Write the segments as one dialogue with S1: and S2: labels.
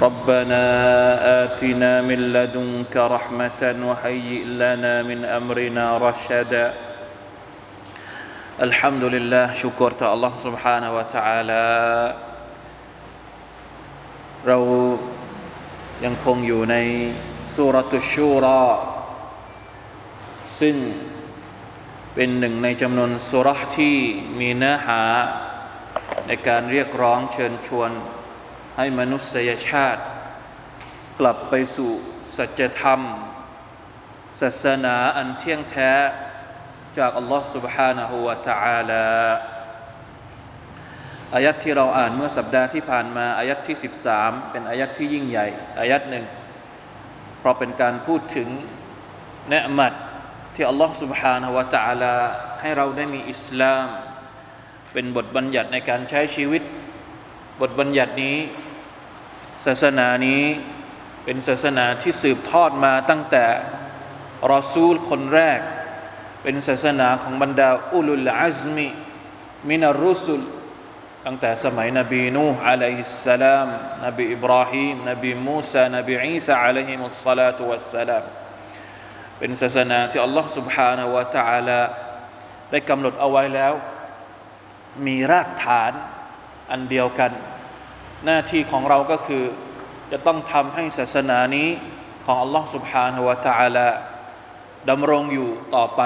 S1: ربنا اتنا من لدنك رحمه وهيئ لنا من امرنا رشدا الحمد لله شكرت الله سبحانه وتعالى เรายังคงอยู่ในสุรตุชูรอซึ่งเป็นหนึ่งในจำนวนสุรษที่มีเนื้อหา ในการเรียกร้องเชิญชวน ให้มนุษยชาติ กลับไปสู่สัจธรรม ศาสนาอันเที่ยงแท้ จากอัลลอฮ์ سبحانه และ تعالى อายัดที่เราอ่านเมื่อสัปดาห์ที่ผ่านมาอายัดที่ 13 เป็นอายัดที่ยิ่งใหญ่ อายัดหนึ่ง เพราะเป็นการพูดถึงเนืมัดที่อัลลอฮ์ سبحانه และ تعالى ให้เราได้มีอิสลาม เป็นบทบัญญัติในการใช้ชีวิต บทบัญญัตินี้ ศาสนานี้เป็นศาสนาที่สืบทอดมาตั้งแต่รอซูลคนแรก เป็นศาสนาของบรรดาอุลุลอาซมิมินารุสุล ตั้งแต่สมัยนบีนูฮ์อะลัยฮิสสลามนบีอิบราฮิมนบีมูซานบีอีสาอะลัยฮิมุสสลาตุวัสสลามเป็นศาสนาที่อัลลอฮ์ سبحانه และ تعالى ได้กำหนดเอาไว้แล้ว มีรากฐานอันเดียวกัน หน้าที่ของเราก็คือ จะต้องทำให้ศาสนานี้ของอัลลอฮ์ سبحانه และ تعالى ดำรงอยู่ต่อไป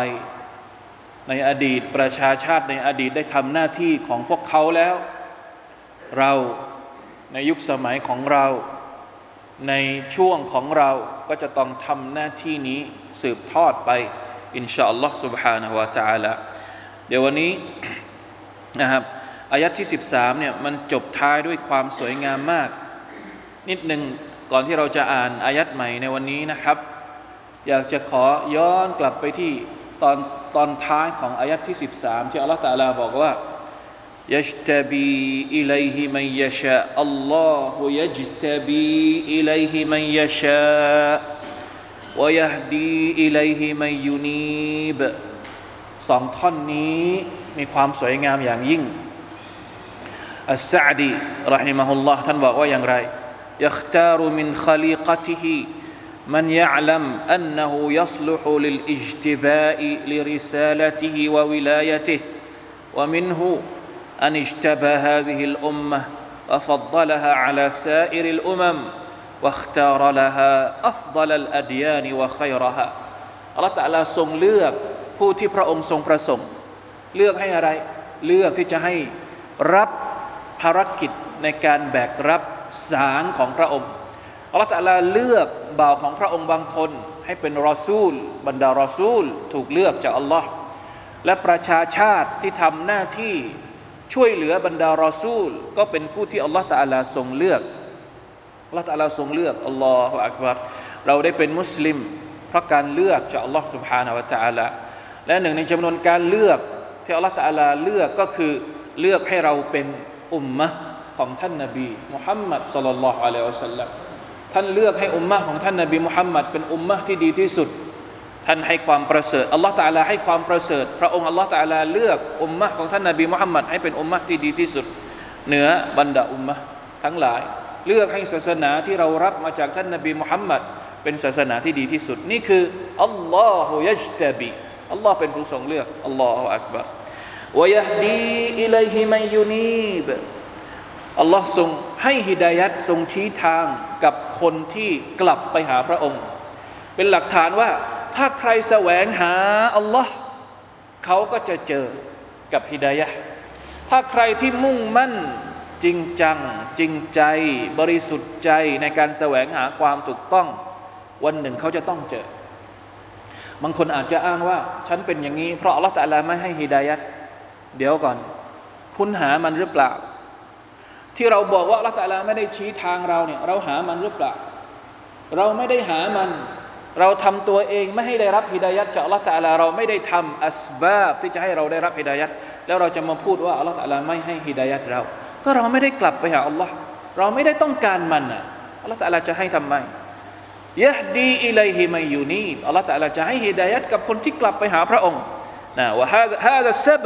S1: ในอดีตประชาชาติในอดีตได้ทำหน้าที่ของพวกเขาแล้ว เราในยุคสมัยของเรา ในช่วงของเราก็จะต้องทำหน้าที่นี้สืบทอดไป อินชาอัลลอฮ์ سبحانه และ تعالى เดี๋ยววันนี้นะครับ อายัดที่ 13เนี่ยมันจบท้ายด้วยความสวยงามมาก นิดหนึ่งก่อนที่เราจะอ่านอายัดใหม่ในวันนี้นะครับ อยากจะขอย้อนกลับไปที่ตอนตอนท้ายของอายัดที่ 13 ที่อัลลอฮฺตะอาลาบอกว่า يجتبي إليه من يشاء الله يجتبي إليه من يشاء ويهدي إليه من ينيب สองท่อนนี้มีความสวยงามอย่างยิ่ง อัสซาดีรหิมะฮุลลอฮ์ท่านบอกว่าอย่างไร يختار من خليقته من يعلم انه يصلح للاجتباء لرسالته وولايته ومنه ان اجتبى هذه الامه وفضلها على سائر الامم واختار لها افضل الاديان وخيرها الله تعالى ทรงเลือกผู้ที่พระองค์ทรงประสงค์ เลือกให้อะไร เลือกที่จะให้รับ ภารกิจในการแบกรับสารของพระองค์อัลลอฮฺตะลาเลือกบ่าวของพระองค์บางคน ให้เป็นรอซูล บรรดารอซูล ถูกเลือกจากอัลลอฮ์และประชาชาติที่ทำหน้าที่ช่วยเหลือบรรดารอซูล ก็เป็นผู้ที่อัลลอฮฺตะลาทรงเลือกอัลลอฮฺตะลาทรงเลือกอัลลอฮฺอักบัรเราได้เป็นมุสลิม เพราะการเลือกจากอัลลอฮฺ سبحانه และ تعالى และหนึ่งในจำนวนการเลือกที่อัลลอฮฺตะลาเลือกก็คือเลือกให้เราเป็น อุมมะของท่านนบีมุฮัมมัดสลลัลลอฮุอะลัยฮิวะสัลลัมท่านเลือกให้อุมมะของท่านนบีมุฮัมมัดเป็นอุมมะที่ดีที่สุด ท่านให้ความประเสริฐอัลลอฮฺตะลาให้ความประเสริฐ พระองค์อัลลอฮฺตะลาเลือกอุมมะของท่านนบีมุฮัมมัดให้เป็นอุมมะที่ดีที่สุด เหนือบรรดาอุมมะทั้งหลาย เลือกให้ศาสนาที่เรารับมาจากท่านนบีมุฮัมมัดเป็นศาสนาที่ดีที่สุด นี่คืออัลลอฮฺยัจตบีอัลลอฮ์เป็นผู้ทรงเลือกอัลลอฮฺอักบัร วยะดีอิลัยฮิมัยยูนีบอัลลอฮ์ทรงให้ฮิดายัดทรงชี้ทางกับคนที่กลับไปหาพระองค์ เป็นหลักฐานว่าถ้าใครแสวงหาอัลลอฮ์เขาก็จะเจอกับฮิดายะถ้าใครที่มุ่งมั่นจริงจัง จริงใจ บริสุทธิ์ใจในการแสวงหาความถูกต้อง วันหนึ่งเขาจะต้องเจอ บางคนอาจจะอ้างว่า ฉันเป็นอย่างนี้ เพราะอัลลอฮฺตะลาไม่ให้ฮิดายะ เดี๋ยวก่อน คุณหามันหรือเปล่า ที่เราบอกว่าอัลลอฮฺตะลาไม่ได้ชี้ทางเราเนี่ย เราหามันหรือเปล่า เราไม่ได้หามัน เราทำตัวเองไม่ให้ได้รับฮิดายัดจากอัลลอฮฺตะลาเราไม่ได้ทำอัสบาบที่จะให้เราได้รับฮิดายัดแล้วเราจะมาพูดว่าอัลลอฮฺตะลาไม่ให้ฮิดายัดเรา ก็เราไม่ได้กลับไปหาอัลลอฮ์เราไม่ได้ต้องการมันอะอัลลอฮฺตะลาจะให้ทำไมยะดีอิลัยฮิมายูนีอัลลอฮฺตะลาจะให้ฮิดายัดกับคนที่กลับไปหาพระองค์นะว่าฮาฮาดะซับ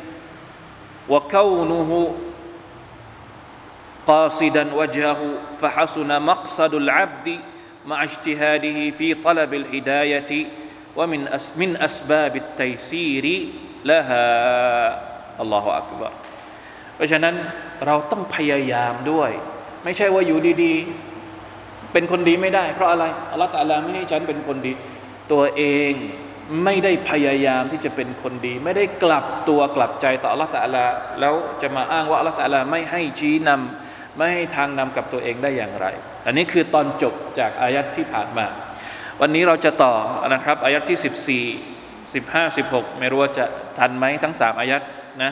S1: ะกาวนุฮุ قاصدا وجهه فحسن مقصد العبد مع اجتهاده في طلب الهداية ومن أس من أسباب التيسير لها الله أكبر เพราะฉะนั้นเราต้องพยายามด้วย ไม่ใช่ว่าอยู่ดีๆ เป็นคนดีไม่ได้ เพราะอะไรอัลลอฮฺตาลาไม่ให้ฉันเป็นคนดี ตัวเอง ไม่ได้พยายามที่จะเป็นคนดี ไม่ได้กลับตัวกลับใจต่ออัลลอฮฺตาลาแล้วจะมาอ้างว่าอัลลอฮฺตาลาไม่ให้ชี้นำไม่ให้ทางนำกับตัวเองได้อย่างไร อันนี้คือตอนจบจากอายัดที่ผ่านมา วันนี้เราจะต่อนะครับอายัดที่ 14 15 16 ไม่รู้ว่าจะทันไหมทั้ง 3 อายัดนะ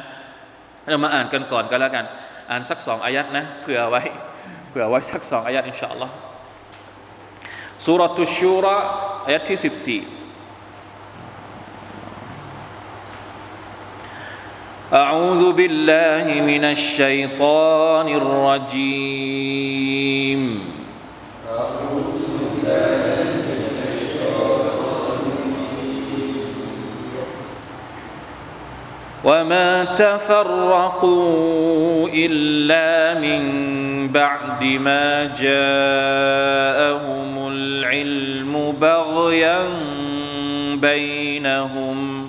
S1: เรามาอ่านกันก่อนก็แล้วกัน อ่านสักสองอายัดนะเผื่อไว้เผื่อไว้สักสองอายัดอินชาอัลลอฮ์สุรตุชูระอายัดที่ 14 أعوذ بالله من الشيطان الرجيم. وما تفرقوا إلا من بعد ما جاءهم العلم بغيا بينهم.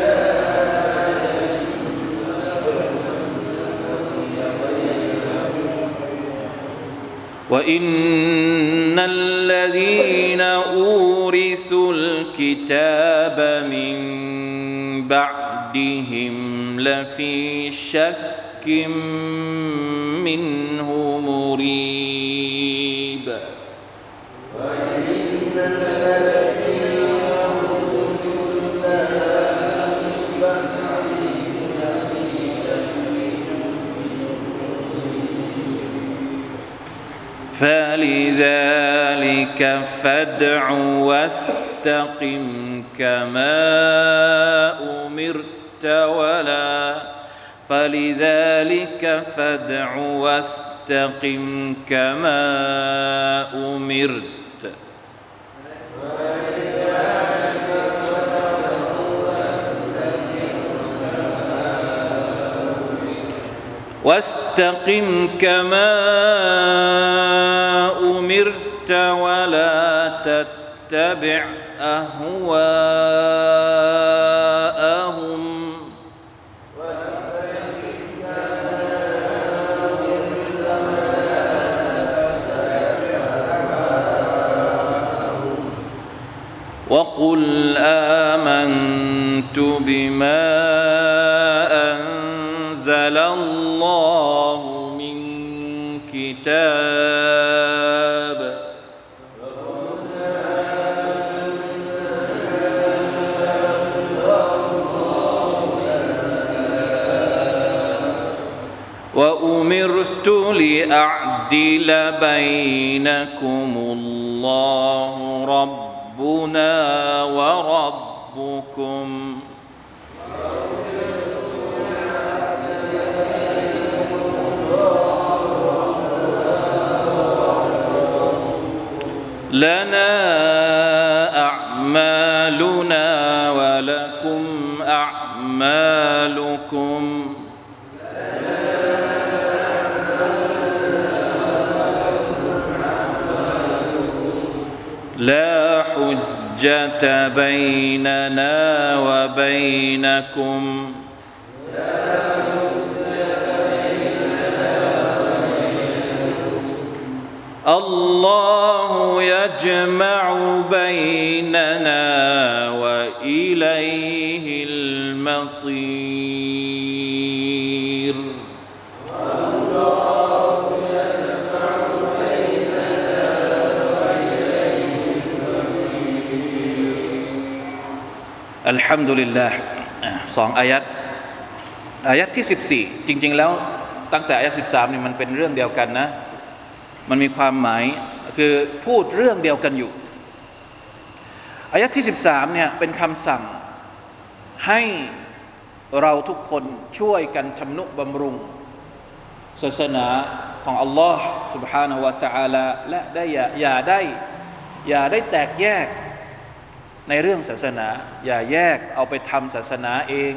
S1: وإن الذين أورثوا الكتاب من بعدهم لفي شك فادع واستقم كما أمرت ولا فلذلك فادع واستقم كما أمرت. واستقم كما أمرت ولا تتبع أهواءهم. وقل آمنت بما لأعدل بينكم الله ربنا وربكم. لا حجة بيننا وبينكم. الله يجمع بيننا وإليه المصير. อัลฮัมดุลิลลาห์สองอายัดอายัดที่ 14 จริง ๆ แล้วตั้งแต่อายัด13นี่มันเป็นเรื่องเดียวกันนะ มันมีความหมายคือพูดเรื่องเดียวกันอยู่ อายัดที่ 13เนี่ยเป็นคำสั่งให้เราทุกคนช่วยกันทำนุบำรุง ศาสนาของอัลลอฮ์ سبحانه และ تعالى และได้อย่าอย่าได้อย่าได้แตกแยก ในเรื่องศาสนา อย่าแยกเอาไปทำศาสนาเอง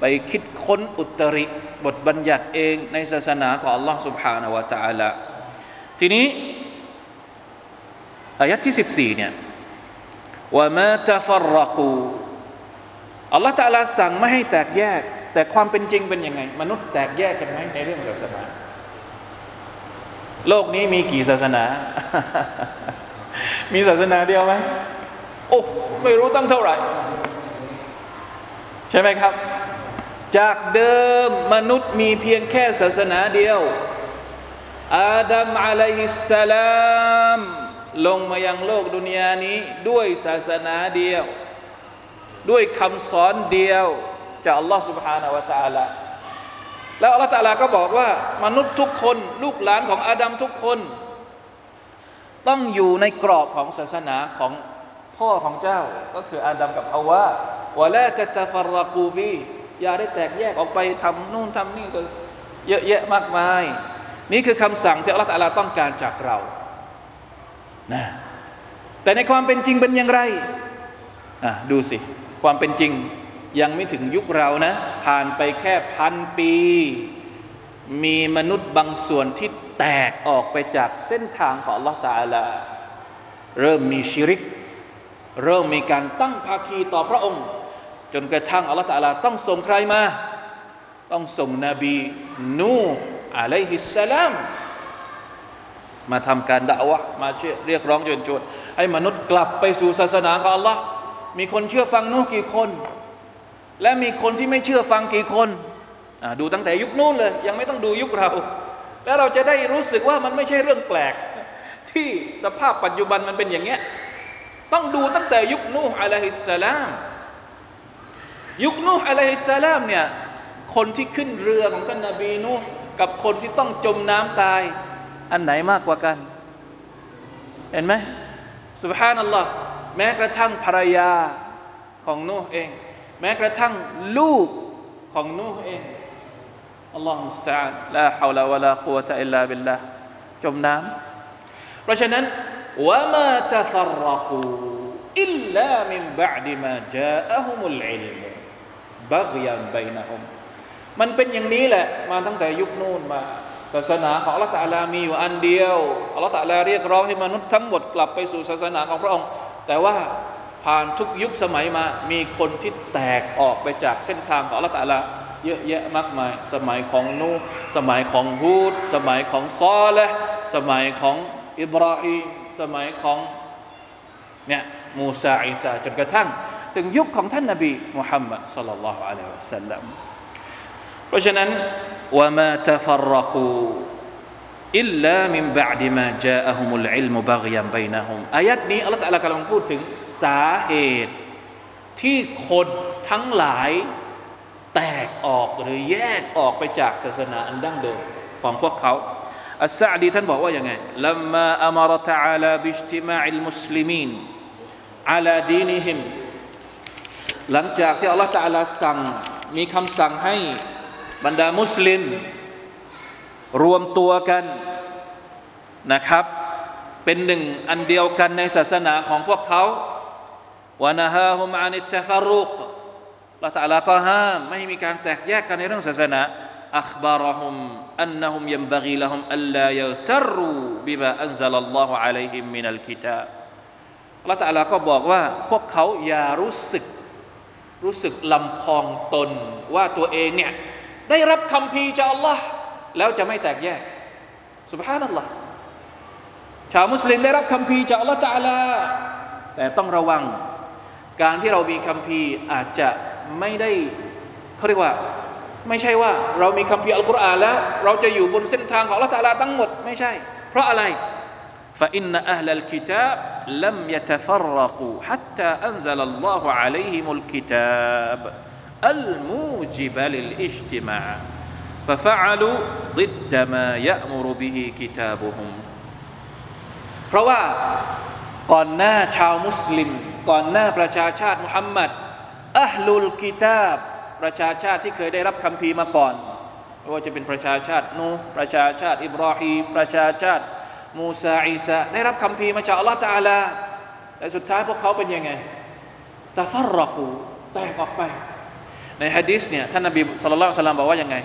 S1: ไปคิดค้นอุตริบทบัญญัติเองในศาสนาของอัลลอฮ์ سبحانه และ تعالى ทีนี้อายัดที่ 14เนี่ยว่ามาตฟรรกูอัลลอฮฺตะลาสั่งไม่ให้แตกแยก แต่ความเป็นจริงเป็นยังไง มนุษย์แตกแยกกันไหมในเรื่องศาสนา โลกนี้มีกี่ศาสนา มีศาสนาเดียวไหม โอ้ไม่รู้ตั้งเท่าไหร่ ใช่ไหมครับ จากเดิมมนุษย์มีเพียงแค่ศาสนาเดียว อาดัมอะลัยฮิสสลาม ลงมายังโลกดุนยานี้ด้วยศาสนาเดียว ด้วยคำสอนเดียวจากอัลลอฮ์ سبحانه และ تعالى แล้วอัลลอฮ์ تعالى ก็บอกว่า มนุษย์ทุกคน ลูกหลานของอาดัมทุกคน ต้องอยู่ในกรอบของศาสนาของ พ่อของเจ้าก็คืออาดัมกับฮาวาวะละจะตะฟรกูฟีอย่าได้แตกแยกออกไปทำนู่นทำนี่เยอะแยะมากมาย นี่คือคำสั่งที่อัลลอฮฺตะลาต้องการจากเรานะแต่ในความเป็นจริงเป็นอย่างไรอะดูสิ ความเป็นจริงยังไม่ถึงยุคเรานะ ผ่านไปแค่พันปี มีมนุษย์บางส่วนที่แตกออกไปจากเส้นทางของอัลลอฮฺตาลาเริ่มมีชิริก เริ่มมีการตั้งภาคีต่อพระองค์ จนกระทั่งอัลลอฮฺตาลาต้องส่งใครมา ต้องส่งนบีนูอะลัยฮิสสลามมาทำการด่าวะมาเรียกร้องเชิญชวนให้มนุษย์กลับไปสู่ศาสนาของ Allah มีคนเชื่อฟังนูกี่คน และมีคนที่ไม่เชื่อฟังกี่คนดูตั้งแต่ยุคนู้นเลย ยังไม่ต้องดูยุคเรา แล้วเราจะได้รู้สึกว่ามันไม่ใช่เรื่องแปลก ที่สภาพปัจจุบันมันเป็นอย่างเงี้ย ต้องดูตั้งแต่ยุคนูอะลัยฮิสสลาม ยุคนูอะลัยฮิสสลามเนี่ยคนที่ขึ้นเรือของท่านนบีนูกับคนที่ต้องจมน้ำตาย อันไหนมากกว่ากัน เห็นไหมสุบฮานัลลอฮ์แม้กระทั่งภรรยาของนูห์เอง แม้กระทั่งลูกของนูห์เองอัลลอฮฺมุสตาอันลาฮาวลาวะลากุวะตะอิลลาบิลลาจมน้ำเพราะฉะนั้น วะมาตฟรกูอิลลามินบะดมาจาอะฮุมุลอิลมบักยันบนะฮุมมันเป็นอย่างนี้แหละ มาตั้งแต่ยุคนู้นมา ศาสนาของอัลลอฮฺตาลามีอยู่อันเดียวอัลลอฮฺตาลาเรียกร้องให้มนุษย์ทั้งหมดกลับไปสู่ศาสนาของพระองค์ แต่ว่าผ่านทุกยุคสมัยมา มีคนที่แตกออกไปจากเส้นทางของอัลลอฮฺตาลาเยอะแยะมากมาย สมัยของนูสมัยของฮูด สมัยของซอละสมัยของอิบราฮิม สมัยของเนี่ยมูซาอิสาจนกระทั่ง ถึงยุคของท่านนบีมุฮัมมัดสลลัลลอฮุอะลัยฮิวะสัลลัมเพราะฉะนั้นว่ามาตฟรกูอิลลามินบะดิมาจาอะฮุมุลอิลมุบักยันบัยนะฮุมอายัดนี้อัลลอฮฺตะอาลากำลังพูดถึงสาเหตุ ที่คนทั้งหลายแตกออกหรือแยกออกไปจากศาสนาอันดั้งเดิมของพวกเขา อัสซาดีท่านบอกว่าอย่างไงลัมมาอัมรตะอาลาบิจติมาอิลมุสลิมีนอาลาดีนิฮิมหลังจากที่อัลลอฮฺตะอาลาสั่งมีคำสั่งให้บรรดามุสลิม รวมตัวกันนะครับ เป็นหนึ่งอันเดียวกันในศาสนาของพวกเขาวานะฮาฮุมอานิตฟารุกละตะลาก็ห้าม ไม่มีการแตกแยกกันในเรื่องศาสนา อัคบารหุมอันนะฮุมยัมบกีละฮุมอัลลายัตรูบิมาอันซัลลัลลอฮุอะลัยฮิมมินัลกิตะตะลาก็บอกว่าพวกเขาอย่ารู้สึก รู้สึกลำพองตนว่าตัวเองเนี่ยได้รับคำพีจากอัลลอฮ์แล้วจะไม่แตกแยกสุบฮานัลลอฮ์ชาวมุสลิมได้รับคำพีจากอัลลอฮ์ตะอาลาแต่ต้องระวัง การที่เรามีคำพีอาจจะไม่ได้เขาเรียกว่า ไม่ใช่ว่า เรามีคำพีอัลกุรอานแล้ว เราจะอยู่บนเส้นทางของอัลลอฮ์ตะอาลาทั้งหมดไม่ใช่ เพราะอะไร فإن أهل الكتاب لم يتفرقوا حتى أنزل الله عليهم الكتاب الموجب للاجتماع ففعلوا ضد ما يأمر به كتابهم เพราะว่าก่อนหน้าชาวมุสลิม ก่อนหน้าประชาชาติมุฮัมมัดอัลลุลกิตาบ ประชาชาติที่เคยได้รับคำพีมาก่อนไม่ว่าจะเป็นประชาชาตินูประชาชาติ อิบราฮีประชาชาติ มูซาอีซาได้รับคำพีมาจากอัลลอฮฺตาลาแต่สุดท้ายพวกเขาเป็นยังไงตาฟรรักูแตกออกไป ในฮะดิษเนี่ยท่านนบีสุลต่านสลามบอกว่ายังไง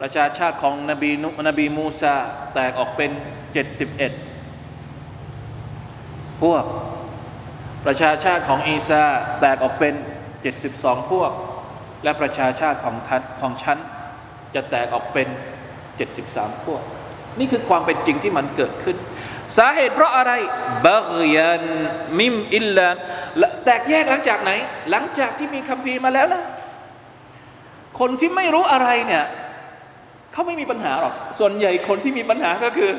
S1: ประชาชาติของนบีนุนบีมูซาแตกออกเป็น 71 พวก ประชาชาติของอีซาแตกออกเป็น 72 พวก และประชาชาติของทันของฉันจะแตกออกเป็น 73พวก นี่คือความเป็นจริงที่มันเกิดขึ้น สาเหตุเพราะอะไรบักยันมิมอิลลาแตกแยกหลังจากไหน หลังจากที่มีคัมภีร์มาแล้วนะคนที่ไม่รู้อะไรเนี่ยเขาไม่มีปัญหาหรอก ส่วนใหญ่คนที่มีปัญหาก็คือ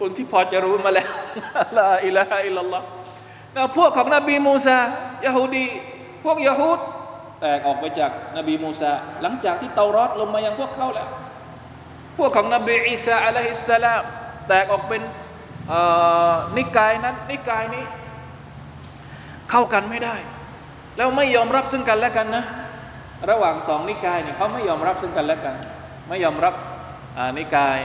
S1: คนที่พอจะรู้มาแล้วลาอิลาฮะอิลลัลลอฮ์นะพวกของนบีมูซายะฮูดี พวกยะฮูด แตกออกไปจากนบีมูซาหลังจากที่เตารอดลงมายังพวกเขาแล้ว พวกของนบีอีสาอะลัยฮิสสลามแตกออกเป็นนิกายนั้น นิกายนี้ เข้ากันไม่ได้ แล้วไม่ยอมรับซึ่งกันและกันนะ ระหว่างสองนิกายเนี่ยเขาไม่ยอมรับซึ่งกันและกัน ไม่ยอมรับนิกาย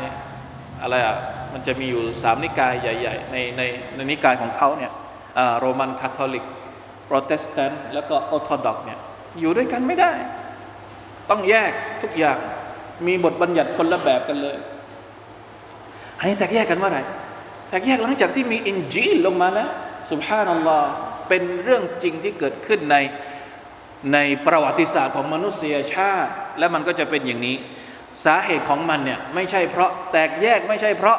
S1: อะไรอะมันจะมีอยู่สามนิกายใหญ่ ๆ ในในในนิกายของเขาเนี่ยโรมันคาทอลิก โปรเตสแตนต์แล้วก็ออร์โธดอกซ์เนี่ย อยู่ด้วยกันไม่ได้ ต้องแยกทุกอย่าง มีบทบัญญัติคนละแบบกันเลยให้แตกแยกกันเมื่อไหร่แตกแยกหลังจากที่มีอินจีลลงมาแล้วสุบฮานัลลอฮ์เป็นเรื่องจริงที่เกิดขึ้นในในประวัติศาสตร์ของมนุษยชาติ และมันก็จะเป็นอย่างนี้ สาเหตุของมันเนี่ยไม่ใช่เพราะแตกแยกไม่ใช่เพราะ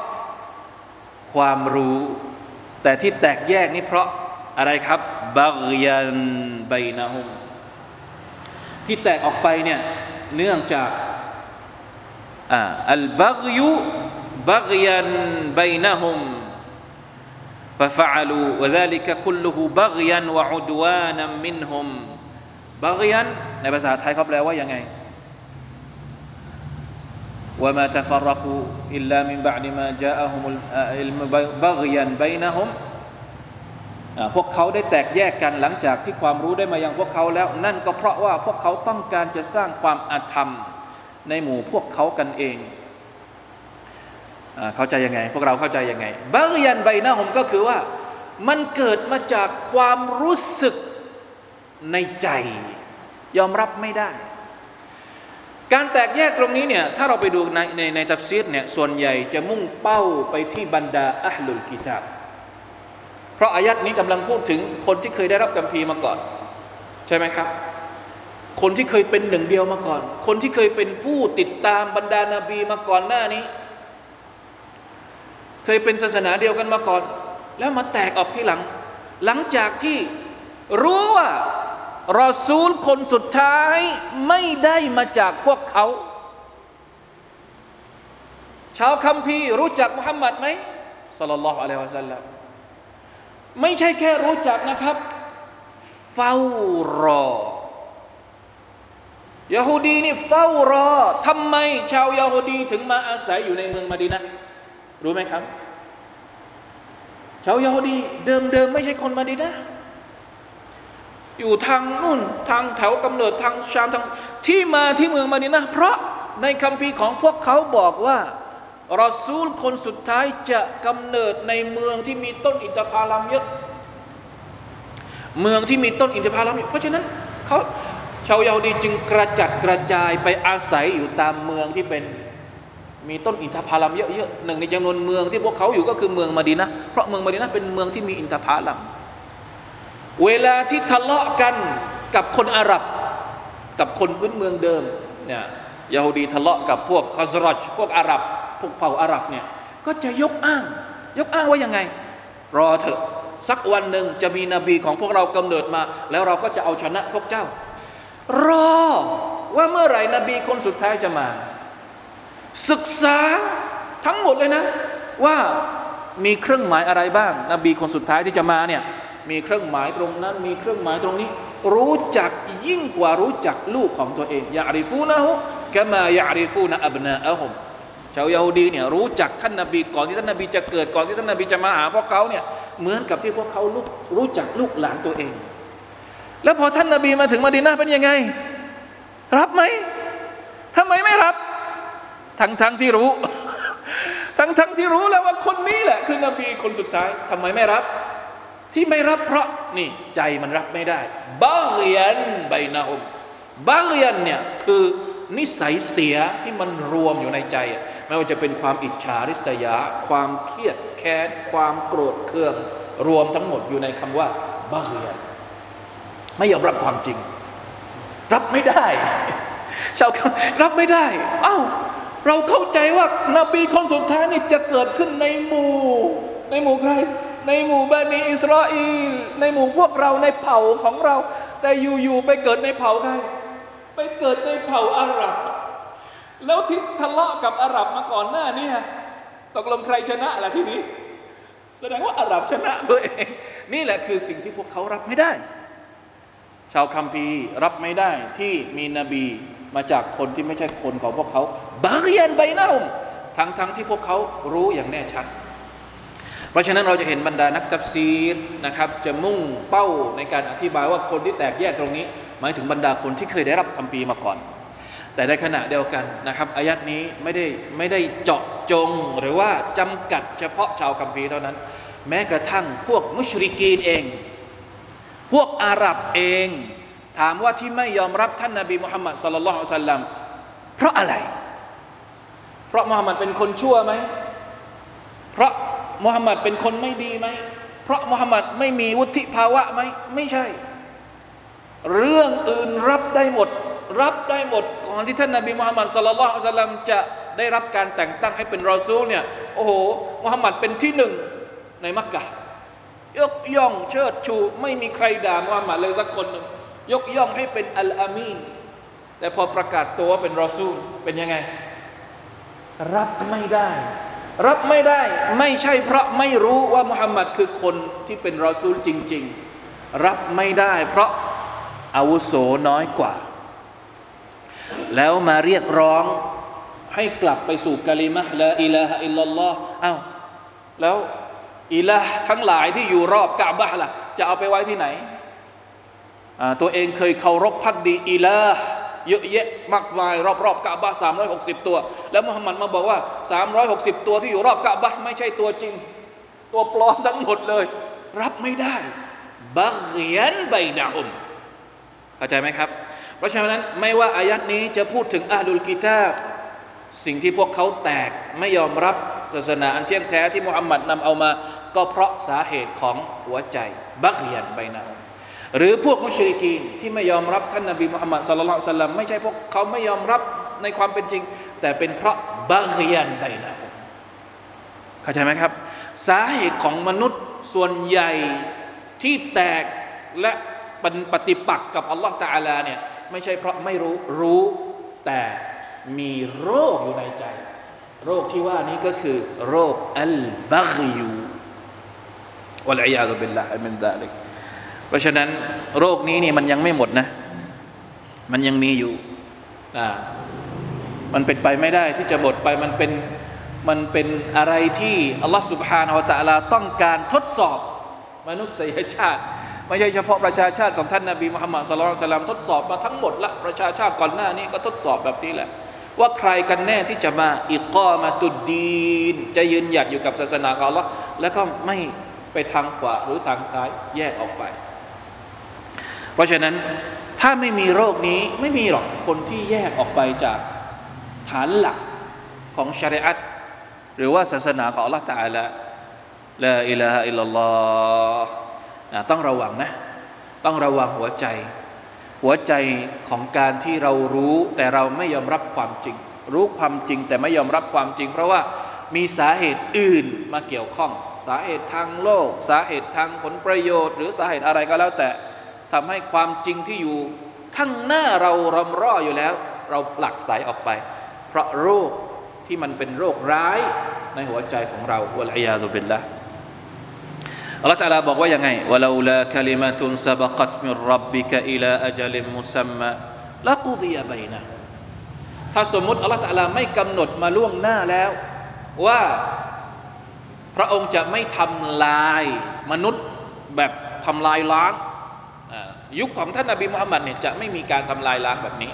S1: ความรู้ แต่ที่แตกแยกนี่เพราะอะไรครับบักยันไบนาฮุม ที่แตกออกไปเนี่ยเนื่องจากอัลบักยุบักยันไบนะฮุม ففعلوا وذلك كله بغيا وعدوانا منهم บักยันในภาษาไทยเขาแปลว่ายังไง وما تفرقوا إلا من بعد ما جاءهم بغيا بينهم พวกเขาได้แตกแยกกันหลังจากที่ความรู้ได้มายังพวกเขาแล้ว นั่นก็เพราะว่าพวกเขาต้องการจะสร้างความอาธรรมในหมู่พวกเขากันเองเข้าใจยังไง พวกเราเข้าใจยังไงบางยันใบหน้าผมก็คือว่ามันเกิดมาจากความรู้สึกในใจ ยอมรับไม่ได้ การแตกแยกตรงนี้เนี่ยถ้าเราไปดูในในในตัฟซีดเนี่ยส่วนใหญ่จะมุ่งเป้าไปที่บรรดาอัลลุลกิตาบ ราะอายัดนี้กำลังพูดถึงคนที่เคยได้รับกัมพีมาก่อน ใช่ไหมครับ คนที่เคยเป็นหนึ่งเดียวมาก่อน คนที่เคยเป็นผู้ติดตามบรรดานาบีมาก่อนหน้านี้ เคยเป็นศาสนาเดียวกันมาก่อน แล้วมาแตกออกที่หลัง หลังจากที่รู้ว่ารอซูลคนสุดท้ายไม่ได้มาจากพวกเขา ชาวคัมภีร์รู้จักมุฮัมมัดไหมสัลลัลลอฮุอะลัยฮิวะสัลลัม ไม่ใช่แค่รู้จักนะครับ เฝ้ารอยาฮูดีนี่เฝ้ารอทำไม ชาวยาฮูดีถึงมาอาศัยอยู่ในเมืองมาดีนะรู้ไหมครับ ชาวยาฮูดีเดิมๆไม่ใช่คนมาดีนะอยู่ทางนู่นทางแถวกำเนิดทางชามทางที่มาที่เมืองมาดีนะเพราะในคัมภีร์ของพวกเขาบอกว่า รอซูลคนสุดท้ายจะกำเนิดในเมืองที่มีต้นอินทผลัมเยอะเมืองที่มีต้นอินทผลัมเยอะเพราะฉะนั้นเขาชาวยาฮูดีจึงกระจัดกระจายไปอาศัยอยู่ตามเมืองที่เป็นมีต้นอินทผลัมเยอะๆหนึ่งในจำนวนเมืองที่พวกเขาอยู่ก็คือเมืองมาดีนะเพราะเมืองมาดีนะเป็นเมืองที่มีอินทผลัมเวลาที่ทะเลาะกันกับคนอาหรับ กับคนพื้นเมืองเดิมเนี่ยยาฮูดีทะเลาะกับพวกคาสรอชพวกอาหรับ พวกเผ่าอาหรับเนี่ยก็จะยกอ้าง ยกอ้างว่ายังไง รอเถอะสักวันหนึ่งจะมีนบีของพวกเรากำเนิดมา แล้วเราก็จะเอาชนะพวกเจ้า รอว่าเมื่อไหร่นบีคนสุดท้ายจะมา ศึกษาทั้งหมดเลยนะ ว่ามีเครื่องหมายอะไรบ้าง นบีคนสุดท้ายที่จะมาเนี่ยมีเครื่องหมายตรงนั้น มีเครื่องหมายตรงนี้ รู้จักยิ่งกว่ารู้จักลูกของตัวเองยาริฟูนะฮุกะมายาริฟูนะอับนาอะฮุม ชาวยาฮูดีเนี่ยรู้จักท่านนบีก่อนที่ท่านนบีจะเกิดก่อนที่ท่านนบีจะมาหาพวกเขาเนี่ยเหมือนกับที่พวกเขาลูกรู้จักลูกหลานตัวเอง แล้วพอท่านนบีมาถึงมาดีนาเป็นยังไง รับไหมทำไมไม่รับ ทั้งทั้งที่รู้ ทั้งทั้งที่รู้แล้วว่าคนนี้แหละ คือนบีคนสุดท้ายทำไมไม่รับ ที่ไม่รับเพราะนี่ใจมันรับไม่ได้บาเรียนใบนาอมบาเรียนเนี่ยคือ นิสัยเสียที่มันรวมอยู่ในใจ ไม่ว่าจะเป็นความอิจฉาริษยา ความเครียดแค้น ความโกรธเคือง รวมทั้งหมดอยู่ในคำว่าบาเรียไม่ยอมรับความจริง รับไม่ได้ ชาวรับไม่ได้ เอ้า เราเข้าใจว่านาบีคนสุดท้ายนี่จะเกิดขึ้นในหมู่ ในหมู่ใคร ในหมู่บานีอิสราเอลในหมู่พวกเราในเผ่าของเรา แต่อยู่ๆไปเกิดในเผ่าใคร ไปเกิดในเผ่าอาหรับ แล้วที่ทะเลาะกับอาหรับมาก่อนหน้านี่ตกลงใครชนะล่ะที่นี้ แสดงว่าอาหรับชนะตัวเองนี่แหละคือสิ่งที่พวกเขารับไม่ได้ ชาวคัมภีร์รับไม่ได้ที่มีนบีมาจากคนที่ไม่ใช่คนของพวกเขาบาเรียนใบหน้าทั้งๆทที่พวกเขารู้อย่างแน่ชัด เพราะฉะนั้นเราจะเห็นบรรดานักตัฟซีรนะครับ จะมุ่งเป้าในการอธิบายว่าคนที่แตกแยกตรงนี้ หมายถึงบรรดาคนที่เคยได้รับคำปีมาก่อน แต่ในขณะเดียวกันนะครับอายัดนี้ไม่ได้ไม่ได้เจาะจงหรือว่าจำกัดเฉพาะชาวคัมภีร์เท่านั้น แม้กระทั่งพวกมุชริกีนเอง พวกอาหรับเอง ถามว่าที่ไม่ยอมรับท่านนาบีมุฮัมมัดสลลัลลอฮุซัลลัมเพราะอะไร เพราะมุฮัมมัดเป็นคนชั่วไหมเพราะมุฮัมมัดเป็นคนไม่ดีไหม เพราะมุฮัมมัดไม่มีวุฒิภาวะไหม ไม่ใช่ เรื่องอื่นรับได้หมด รับได้หมด ก่อนที่ท่านนาบีมุฮัมมัดสุลลัลอัลลัมจะได้รับการแต่งตั้งให้เป็นรอซูลเนี่ยโอ้โหมุฮัมมัดเป็นที่หนึ่งในมักกะยกย่องเชิดชู ไม่มีใครด่ามุฮัมมัดเลยสักคนหนึ่งยกย่องให้เป็นอัลอามีนแต่พอประกาศตัวว่าเป็นรอซูลเป็นยังไง รับไม่ได้ รับไม่ได้ ไม่ใช่เพราะไม่รู้ว่ามุฮัมมัดคือคนที่เป็นรอซูลจริง ๆ รับไม่ได้ เพราะ อาวุโสน้อยกว่า แล้วมาเรียกร้องให้กลับไปสู่กะลิมะละอิลาฮะอิลลัลลอฮ์อ้าวแล้วอิลาทั้งหลายที่อยู่รอบกะบะล่ะ จะเอาไปไว้ที่ไหน ตัวเองเคยเคารพพักดีอิลาเยอะแยะมากมายรอบๆกะบะสามร้อยหกสิบตัว แล้วมุฮัมมัดมาบอกว่าสามร้อยหกสิบตัวที่อยู่รอบกะบะไม่ใช่ตัวจริง ตัวปลอมทั้งหมดเลย รับไม่ได้บักเหียนใบดาอุม เข้าใจไหมครับ เพราะฉะนั้นไม่ว่าอายัดนี้จะพูดถึงอาลุลกิตาบสิ่งที่พวกเขาแตกไม่ยอมรับศาสนาอันเที่ยงแท้ที่มุฮัมมัดนำเอามา ก็เพราะสาเหตุของหัวใจ บักเหียนใบนาหรือพวกมุชริกีนที่ไม่ยอมรับท่านนบีมุฮัมมัดสุลลัลสัลลัมไม่ใช่พวกเขาไม่ยอมรับในความเป็นจริง แต่เป็นเพราะบาเรียนใดนะเข้าใจไหมครับ สาเหตุของมนุษย์ส่วนใหญ่ที่แตกและ ป็นปฏิปักษ์กับอัลลอฮฺตาลาเนี่ยไม่ใช่เพราะไม่รู้รู้แต่มีโรคอยู่ในใจ โรคที่ว่านี้ก็คือ โรค البغي والعياذ بالله من ذلك เพราะฉะนั้นโรคนี้นี่มันยังไม่หมดนะ มันยังมีอยู่อ่ามันเป็นไปไม่ได้ที่จะหมดไปมันเป็นมันเป็นอะไรที่อัลลอฮฺ سبحانه وتعالى ต้องการทดสอบมนุษยชาติ ไม่ใช่เฉพาะประชาชาติของท่านนาบีมุฮัมมัดสุลลัลสลามทดสอบมาทั้งหมดละประชาชาติก่อนหน้านี้ก็ทดสอบแบบนี้แหละ ว่าใครกันแน่ที่จะมาอิกอมาตุดดีน จะยืนหยัดอยู่กับศาสนาของอัลลอฮ์แล้วก็ไม่ไปทางขวาหรือทางซ้ายแยกออกไป เพราะฉะนั้นถ้าไม่มีโรคนี้ไม่มีหรอกคนที่แยกออกไปจากฐานหลักของชริอัตหรือว่าศาสนาของอัลลอฮฺตาละลาอิลาฮะอิลลัลลอฮ ต้องระวังนะ ต้องระวังหัวใจ หัวใจของการที่เรารู้แต่เราไม่ยอมรับความจริง รู้ความจริงแต่ไม่ยอมรับความจริง เพราะว่ามีสาเหตุอื่นมาเกี่ยวข้อง สาเหตุทางโลก สาเหตุทางผลประโยชน์ หรือสาเหตุอะไรก็แล้วแต่ทำให้ความจริงที่อยู่ข้างหน้าเรารำร่ออยู่แล้ว เราผลักไสออกไป เพราะโรคที่มันเป็นโรคร้ายในหัวใจของเราวะลัยยาตุบิลละ อัลลอฮฺตะลาบอกว่ายังไงวะลาลาคลิมะตุนซาบกัตมิรับบิกอิลาอัจลิมมุซัมมะละกุดียบัยนะถ้าสมมุติอัลลอฮฺตะลาไม่กำหนดมาล่วงหน้าแล้ว ว่าพระองค์จะไม่ทำลายมนุษย์แบบทำลายล้างยุคของท่านนบีมุฮัมมัดเนี่ยจะไม่มีการทำลายล้างแบบนี้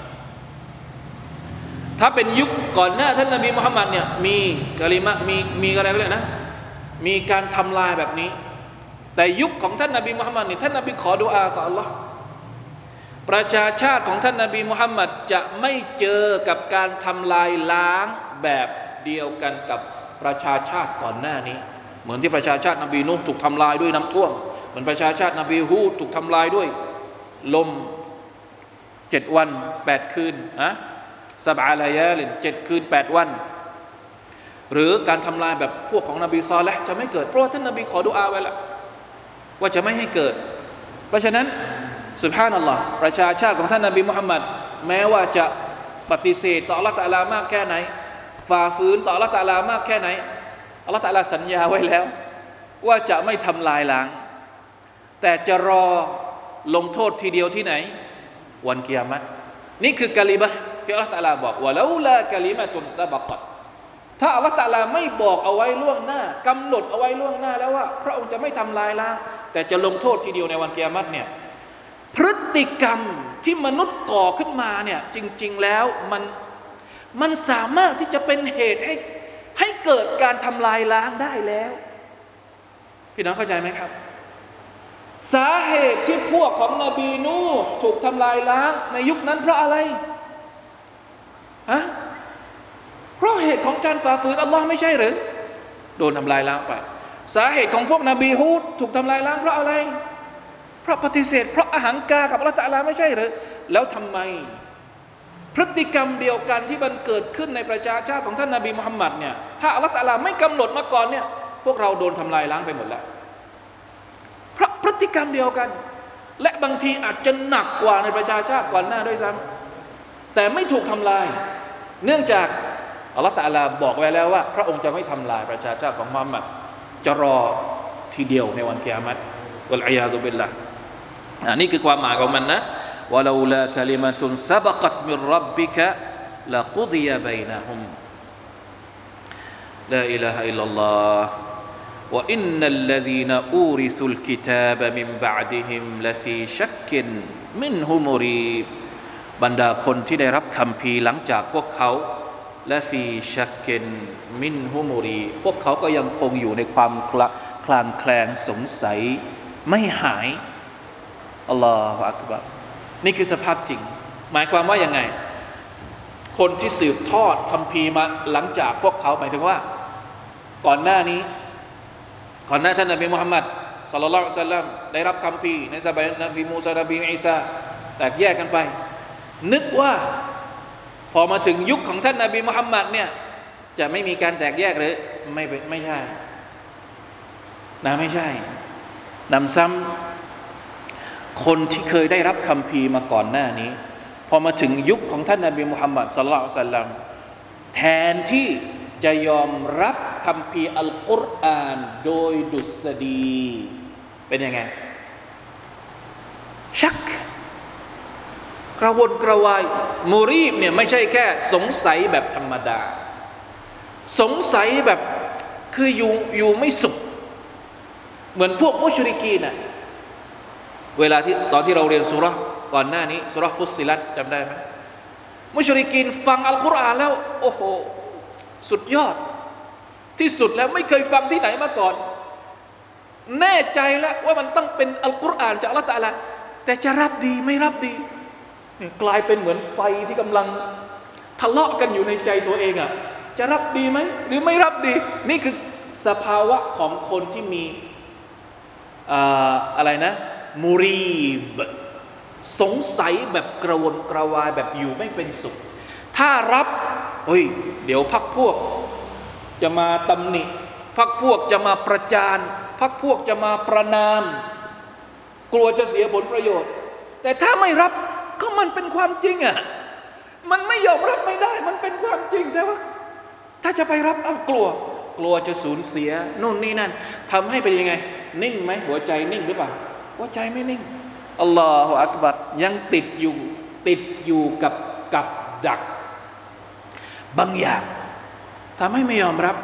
S1: ถ้าเป็นยุคก่อนหน้าท่านนบีมุฮัมมัดเนี่ยมีกะลิมะมีมีอะไรเลยนะมีการทำลายแบบนี้ แต่ยุคของท่านนบีมุฮัมมัดนี่ท่านนบีขอดุอาต่อ Allah ประชาชาติของท่านนบีมุฮัมมัดจะไม่เจอกับการทำลายล้างแบบเดียวกันกับประชาชาติก่อนหน้านี้ เหมือนที่ประชาชาตินบีนุ่มถูกทำลายด้วยน้ำท่วมเหมือนประชาชาตินบีฮูดถูกทำลายด้วย ลมเจ็ดวันแปดคืนนะสบอาลายาลินเจ็ดคืนแปดวัน หรือการทำลายแบบพวกของนบีซอลและจะไม่เกิดเพราะท่านนบีขอดุอาไว้แล้ว ว่าจะไม่ให้เกิด เพราะฉะนั้นสุภาพนัลลอฮ์ประชาชาติของท่านนบีมุฮัมมัดแม้ว่าจะปฏิเสธต่ออัลลอฮฺตะลามากแค่ไหน ฝ่าฝืนต่ออัลลอฮฺตะลามากแค่ไหนอัลลอฮฺตะลาสัญญาไว้แล้ว ว่าจะไม่ทำลายล้าง แต่จะรอลงโทษทีเดียวที่ไหน วันกิยามัตนี่คือกาลิบะที่อัลลอฮฺตาลาบอกว่าแล้วละกะลิมาตุนซาบักต ถ้าอัลลอฮฺตาลาไม่บอกเอาไว้ล่วงหน้ากำหนดเอาไว้ล่วงหน้าแล้วว่า พระองค์จะไม่ทำลายล้าง แต่จะลงโทษทีเดียวในวันเกียรติเนี่ยพฤติกรรมที่มนุษย์ก่อขึ้นมาเนี่ยจริง ๆแล้วมันมันสามารถที่จะเป็นเหตุให้ให้เกิดการทำลายล้างได้แล้ว พี่น้องเข้าใจไหมครับ สาเหตุที่พวกของนบีนูถูกทำลายล้างในยุคนั้นเพราะอะไรอะ เพราะเหตุของการฝ่าฝืนอัลลอฮ์ไม่ใช่หรือโดนทำลายล้างไป สาเหตุของพวกนบีฮูดถูกทำลายล้างเพราะอะไร เพราะปฏิเสธ เพราะอาหารกากับอัลลอฮ์ตะลาไม่ใช่หรือแล้วทำไม พฤติกรรมเดียวกันที่มันเกิดขึ้นในประชาชาติของท่านนาบีมุฮัมมัดเนี่ยถ้าอัลลอฮ์ตะลาไม่กำหนดมาก่อนเนี่ยพวกเราโดนทำลายล้างไปหมดแล้วเพราะพฤติกรรมเดียวกัน และบางทีอาจจะหนักกว่าในประชาชาติก่อนหน้าด้วยซ้ำแต่ไม่ถูกทำลาย เนื่องจาก อัลลอฮฺตาลาบอกไว้แล้วว่า พระองค์จะไม่ทำลายประชาชาติของมุฮัมมัดจะรอทีเดียวในวันเกียรติวัลอียาซุบิลละอันนี้คือความหมายของมันนะว่าเราละคลิมตุนซาบกัตมิรับบิกะละกุดียบัยนะฮุม لا إله إلا الله وإن الذين أورثوا الكتاب من بعدهم لفي شك منه مريب บรรดาคนที่ได้รับคำพีหลังจากพวกเขา لفي شك منه مريب พวกเขาก็ยังคงอยู่ในความคลคลางแคลงสงสัย ไม่หายอัลลอฮฺอักบารนี่คือสภาพจริง หมายความว่ายังไง คนที่สืบทอดคำพีมาหลังจากพวกเขาหมายถึงว่า ก่อนหน้านี้ ก่อนหน้าท่านนบีมุฮัมมัดสัลลัลลอฮุซัลลัมได้รับคำพีในสมัยนบีมูซานบีอิสาแตกแยกกันไป นึกว่า พอมาถึงยุคของท่านนาบีมุฮัมมัดเนี่ยจะไม่มีการแตกแยกหรือไม่ไม่ใช่นะไม่ใช่นำซ้ำคนที่เคยได้รับคำพีมาก่อนหน้านี้ พอมาถึงยุคของท่านนาบีมุฮัมมัดสลลัลสัลลัมแทนที่จะยอมรับคำพีอัลกุรอานโดยดุษฎีเป็นยังไงชัก กระวนกระวายมูรีบเนี่ยไม่ใช่แค่สงสัยแบบธรรมดา สงสัยแบบคืออยู่อยู่ไม่สุข เหมือนพวกมุชริกีน่ะเวลาที่ตอนที่เราเรียนสุรก่อนหน้านี้สุรฟุตซิลัตจำได้ไหมมุชริกีนฟังอัลกุรอานแล้ว โอ้โห สุดยอด ที่สุดแล้วไม่เคยฟังที่ไหนมาก่อน แน่ใจแล้วว่ามันต้องเป็นอัลกุรอานจากอัลลอฮฺตะลาแต่จะรับดีไม่รับดี กลายเป็นเหมือนไฟที่กำลังทะเลาะกันอยู่ในใจตัวเองอะ่ะจะรับดีไหมหรือไม่รับดี นี่คือสภาวะของคนที่มีอะไรนะมูรีบสงสัยแบบกระวนกระวายแบบอยู่ไม่เป็นสุข ถ้ารับเฮ้ยเดี๋ยวพักพวก จะมาตำหนิ พักพวกจะมาประจาน พักพวกจะมาประนาม กลัวจะเสียผลประโยชน์ แต่ถ้าไม่รับ ก็มันเป็นความจริงอะ่ะมันไม่ยอมรับไม่ได้ มันเป็นความจริงแต่ว่า ถ้าจะไปรับเอากลัว กลัวจะสูญเสียนู่นนี่นั่นทำให้เป็นยังไง นิ่งไหมหัวใจนิ่งหรือเปล่าหัวใจไม่นิ่งอัลลอฮฺอักบัรยังติดอยู่ติดอยู่กับกับดัก บางอย่างทำให้ไม่ยอมรับ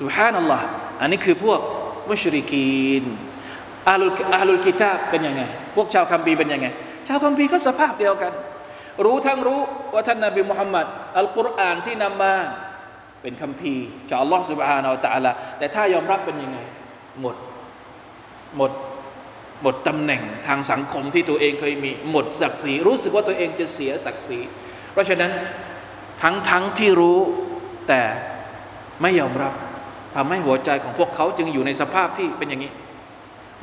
S1: สุฮานัลลอฮ์อันนี้คือพวกมุชริกีนอาลุลอาลุลกิตาเป็นยังไง พวกชาวคัมภีร์เป็นยังไง ชาวคัมภีร์ก็สภาพเดียวกัน รู้ทั้งรู้ว่าท่านนบีมุฮัมมัดอัลกุรอานที่นำมาเป็นคัมภีร์จากอัลลอฮ์สุบฮานาอัลตะลาแต่ถ้ายอมรับเป็นยังไง หมด หมด หมดตำแหน่งทางสังคมที่ตัวเองเคยมี หมดศักดิ์ศรีรู้สึกว่าตัวเองจะเสียศักดิ์ศรี เพราะฉะนั้นทั้งทั้งที่รู้แต่ไม่ยอมรับทำให้หัวใจของพวกเขาจึงอยู่ในสภาพที่เป็นอย่างนี้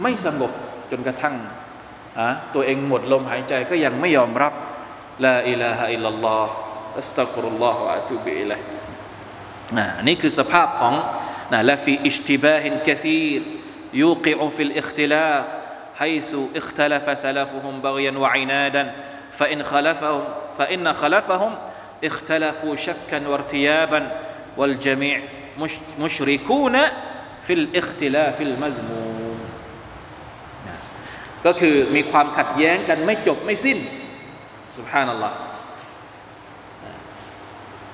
S1: ไม่สงบจนกระทั่ง ตัวเองหมดลมหายใจก็ยังไม่ยอมรับลาอิลาฮะอิลลัลลอฮ์อัสตักรุลลอฮฺอะตุบิอิลัยนี่คือสภาพของนะและฟีอิชติบาฮินกะซีรยูกิอุฟิลอิคติลาฟ حيث اختلف سلفهم بغيا وعنادا فإن خلفهم فإن خلفهم اختلفوا شكا وارتيابا والجميع مش مشركون في الاختلاف المذموم ก็คือมีความขัดแย้งกันไม่จบไม่สิ้น سبحان الله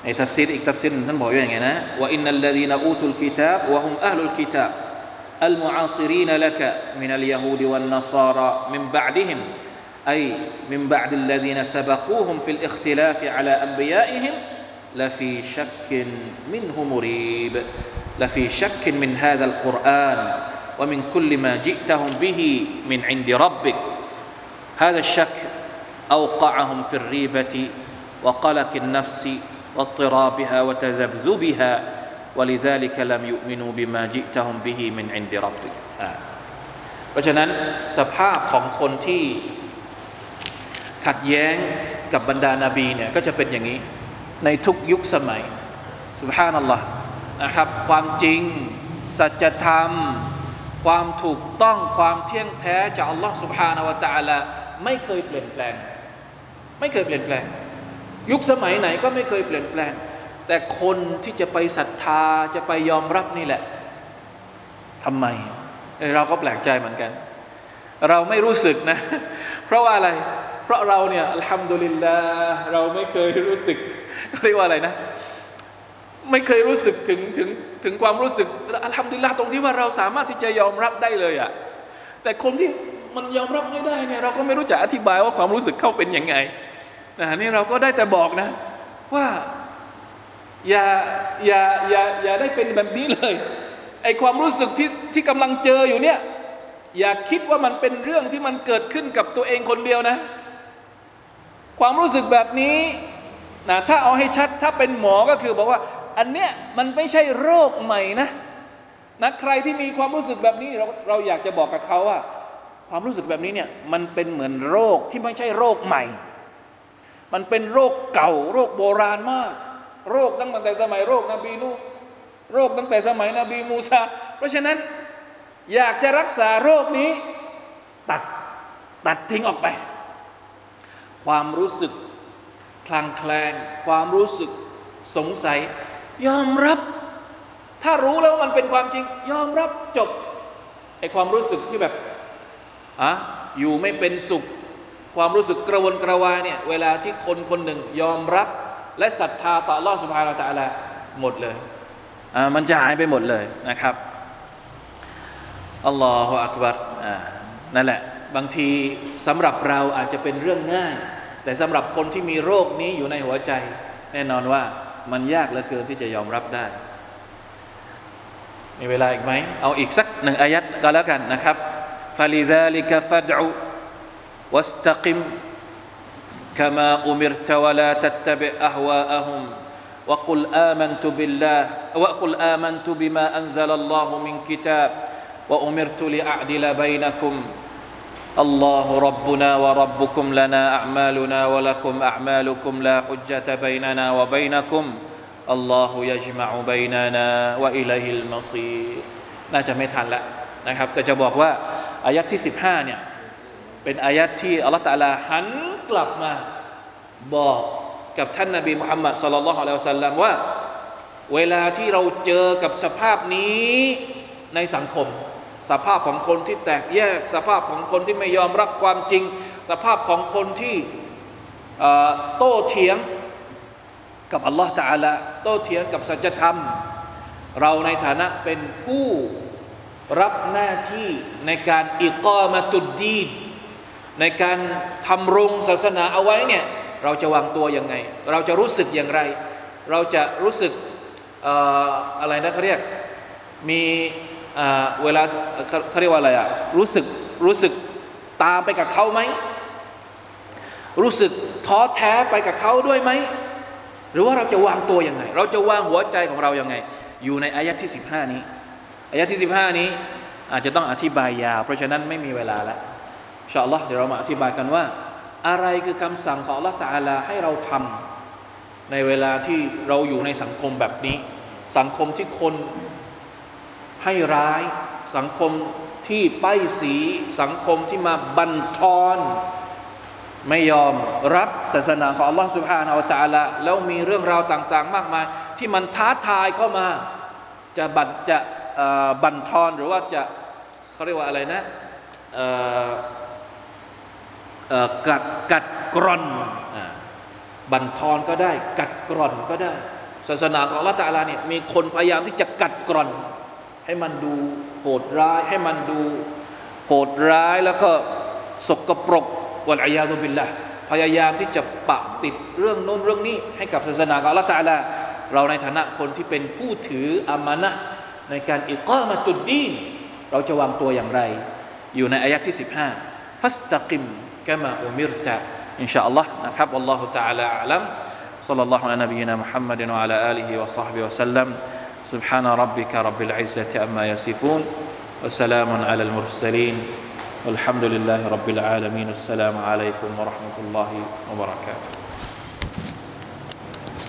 S1: ในทัฟซีรอีกทัฟซีรท่านบอกว่าอย่างไงนะว่าอินนัลลดีนอูตุลกิตาบวะฮุมอัลลุลกิตาบ المعاصرين لك من اليهود والنصارى من بعدهم أي من بعد الذين سبقوهم في الاختلاف على أنبيائهم لفي شك منه مريب لفي شك من هذا القرآن ومن كل ما جئتهم به من عند ربك هذا الشك أوقعهم في الريبة وقلق النفس واضطرابها وتذبذبها ولذلك لم يؤمنوا بما جئتهم به من عند ربك เพราะฉะนั้นสภาพของคนที่ขัดแย้งกับบรรดานาบีเนี่ยก็จะเป็นอย่างนี้ ในทุกยุคสมัยสุภานัลลอฮ์นะครับความจริง สัจธรรม ความถูกต้องความเที่ยงแท้จากอัลลอฮ์สุบฮานาวะตาลาไม่เคยเปลี่ยนแปลง ไม่เคยเปลี่ยนแปลง ยุคสมัยไหนก็ไม่เคยเปลี่ยนแปลง แต่คนที่จะไปศรัทธาจะไปยอมรับนี่แหละทำไม เราก็แปลกใจเหมือนกัน เราไม่รู้สึกนะ เพราะว่าอะไร เพราะเราเนี่ยอัลฮัมดุลิลลาเราไม่เคยรู้สึกเรียกว่าอะไรนะ ไม่เคยรู้สึกถึงถึงถึงความรู้สึกอัลฮัมดุลิลลาห์ตรงที่ว่าเราสามารถที่จะยอมรับได้เลยอะ่ะแต่คนที่มันยอมรับไม่ได้เนี่ยเราก็ไม่รู้จะอธิบายว่าความรู้สึกเขาเป็นยังไงนะนี่เราก็ได้แต่บอกนะ ว่าอย่าอย่าอย่าอย่าได้เป็นแบบนี้เลยไอความรู้สึกที่ที่กำลังเจออยู่เนี่ย อย่าคิดว่ามันเป็นเรื่องที่มันเกิดขึ้นกับตัวเองคนเดียวนะ ความรู้สึกแบบนี้นะถ้าเอาให้ชัดถ้าเป็นหมอก็คือบอกว่า อันเนี้ยมันไม่ใช่โรคใหม่นะนะใครที่มีความรู้สึกแบบนี้เราเราอยากจะบอกกับเขาว่า ความรู้สึกแบบนี้เนี่ยมันเป็นเหมือนโรคที่ไม่ใช่โรคใหม่ มันเป็นโรคเก่า โรคโบราณมาก โรคตั้งแต่สมัยโรคนบีนูโรคตั้งแต่สมัยนบีมูซาเพราะฉะนั้นอยากจะรักษาโรคนี้ ตัดตัดทิ้งออกไป ความรู้สึกคลางแคลงความรู้สึกสงสัย ยอมรับ ถ้ารู้แล้วว่ามันเป็นความจริง ยอมรับจบไอความรู้สึกที่แบบอะอยู่ไม่เป็นสุข ความรู้สึกกระวนกระวายเนี่ยเวลาที่คนคนหนึ่งยอมรับ และศรัทธาต่อลอสุภาเราตะละหมดเลยอ่ามันจะหายไปหมดเลยนะครับอัลลอฮฺอักบัรอ่านั่นแหละ บางทีสำหรับเราอาจจะเป็นเรื่องง่าย แต่สำหรับคนที่มีโรคนี้อยู่ในหัวใจ แน่นอนว่า มันยากเหลือเกินที่จะยอมรับได้ มีเวลาอีกไหม เอาอีกสักหนึ่งอายัดก็แล้วกันนะครับ فلذلك فادع واستقم كما أمرت ولا تتبع أهواءهم وقل آمنت بالله وقل آمنت بما أنزل الله من كتاب وأمرت لأعدل بينكم الله ربنا وربكم لنا أعمالنا ولكم أعمالكم لا حجة بيننا وبينكم الله يجمع بيننا وإليه المصير น่าจะไม่ทันแล้วนะครับแต่จะบอกว่าอายัดที่ 15เนี่ยเป็นอายัดที่อัลลอฮฺตะลาหันกลับมาบอกกับท่านนาบีมุฮัมมัดสุลลัลลอฮุอะลัยฮิวะสัลลัมว่า เวลาที่เราเจอกับสภาพนี้ในสังคม สภาพของคนที่แตกแยก สภาพของคนที่ไม่ยอมรับความจริง สภาพของคนที่โต้เถียงกับอัลลอฮฺตะอาลาโต้เถียงกับสัจธรรม เราในฐานะเป็นผู้รับหน้าที่ในการอิกอมาตุดดีในการทำรงศาสนาเอาไว้เนี่ยเราจะวางตัวยังไง เราจะรู้สึกอย่างไร เราจะรู้สึกอะไรนะเขาเรียกมี เวลาเขาเรียกว่าอะไรอะรู้สึกรู้สึกตามไปกับเขาไหม รู้สึกท้อแท้ไปกับเขาด้วยไหม หรือว่าเราจะวางตัวยังไง เราจะวางหัวใจของเรายังไง อยู่ในอายะที่ 15 นี้อายะที่ 15 นี้อาจจะต้องอธิบายยาว เพราะฉะนั้นไม่มีเวลาแล้วอินชาอัลลอฮ์เดี๋ยวเรามาอธิบายกันว่า อะไรคือคำสั่งของ Allah ตาลาให้เราทำในเวลาที่เราอยู่ในสังคมแบบนี้ สังคมที่คน ให้ร้าย สังคมที่ป้ายสี สังคมที่มาบันทอน ไม่ยอมรับศาสนาของ Allah سبحانه และ تعالى แล้วมีเรื่องราวต่าง ๆ มากมาย ที่มันท้าทายเข้ามา จะบันจะบันทอนหรือว่าจะเขาเรียกว่าอะไรนะกัดกัดกร่อนบันทอนก็ได้ กัดกร่อนก็ได้ ศาสนาของละตาลาเนี่ยมีคนพยายามที่จะกัดกร่อน ให้มันดูโหดร้าย ให้มันดูโหดร้ายแล้วก็สกปรกวัลอายาตุบิลละพยายามที่จะปะติดเรื่องโน้นเรื่องนี้ ให้กับศาสนาของละตาลาเราในฐานะคนที่เป็นผู้ถืออามานะในการอิกามาตุดดีนเราจะวางตัวอย่างไร อยู่ในอายะที่ 15ฟัสตะกิมกะมาอุมิรตะอินชาอัลลอฮ์นะครับอัลลอฮฺ تعالى อัลัม صلى الله على نبينا محمد وعلى آله وصحبه وسلم سبحان ربك رب العزة أما يصفون وسلام على المرسلين والحمد لله رب العالمين السلام عليكم ورحمة الله وبركاته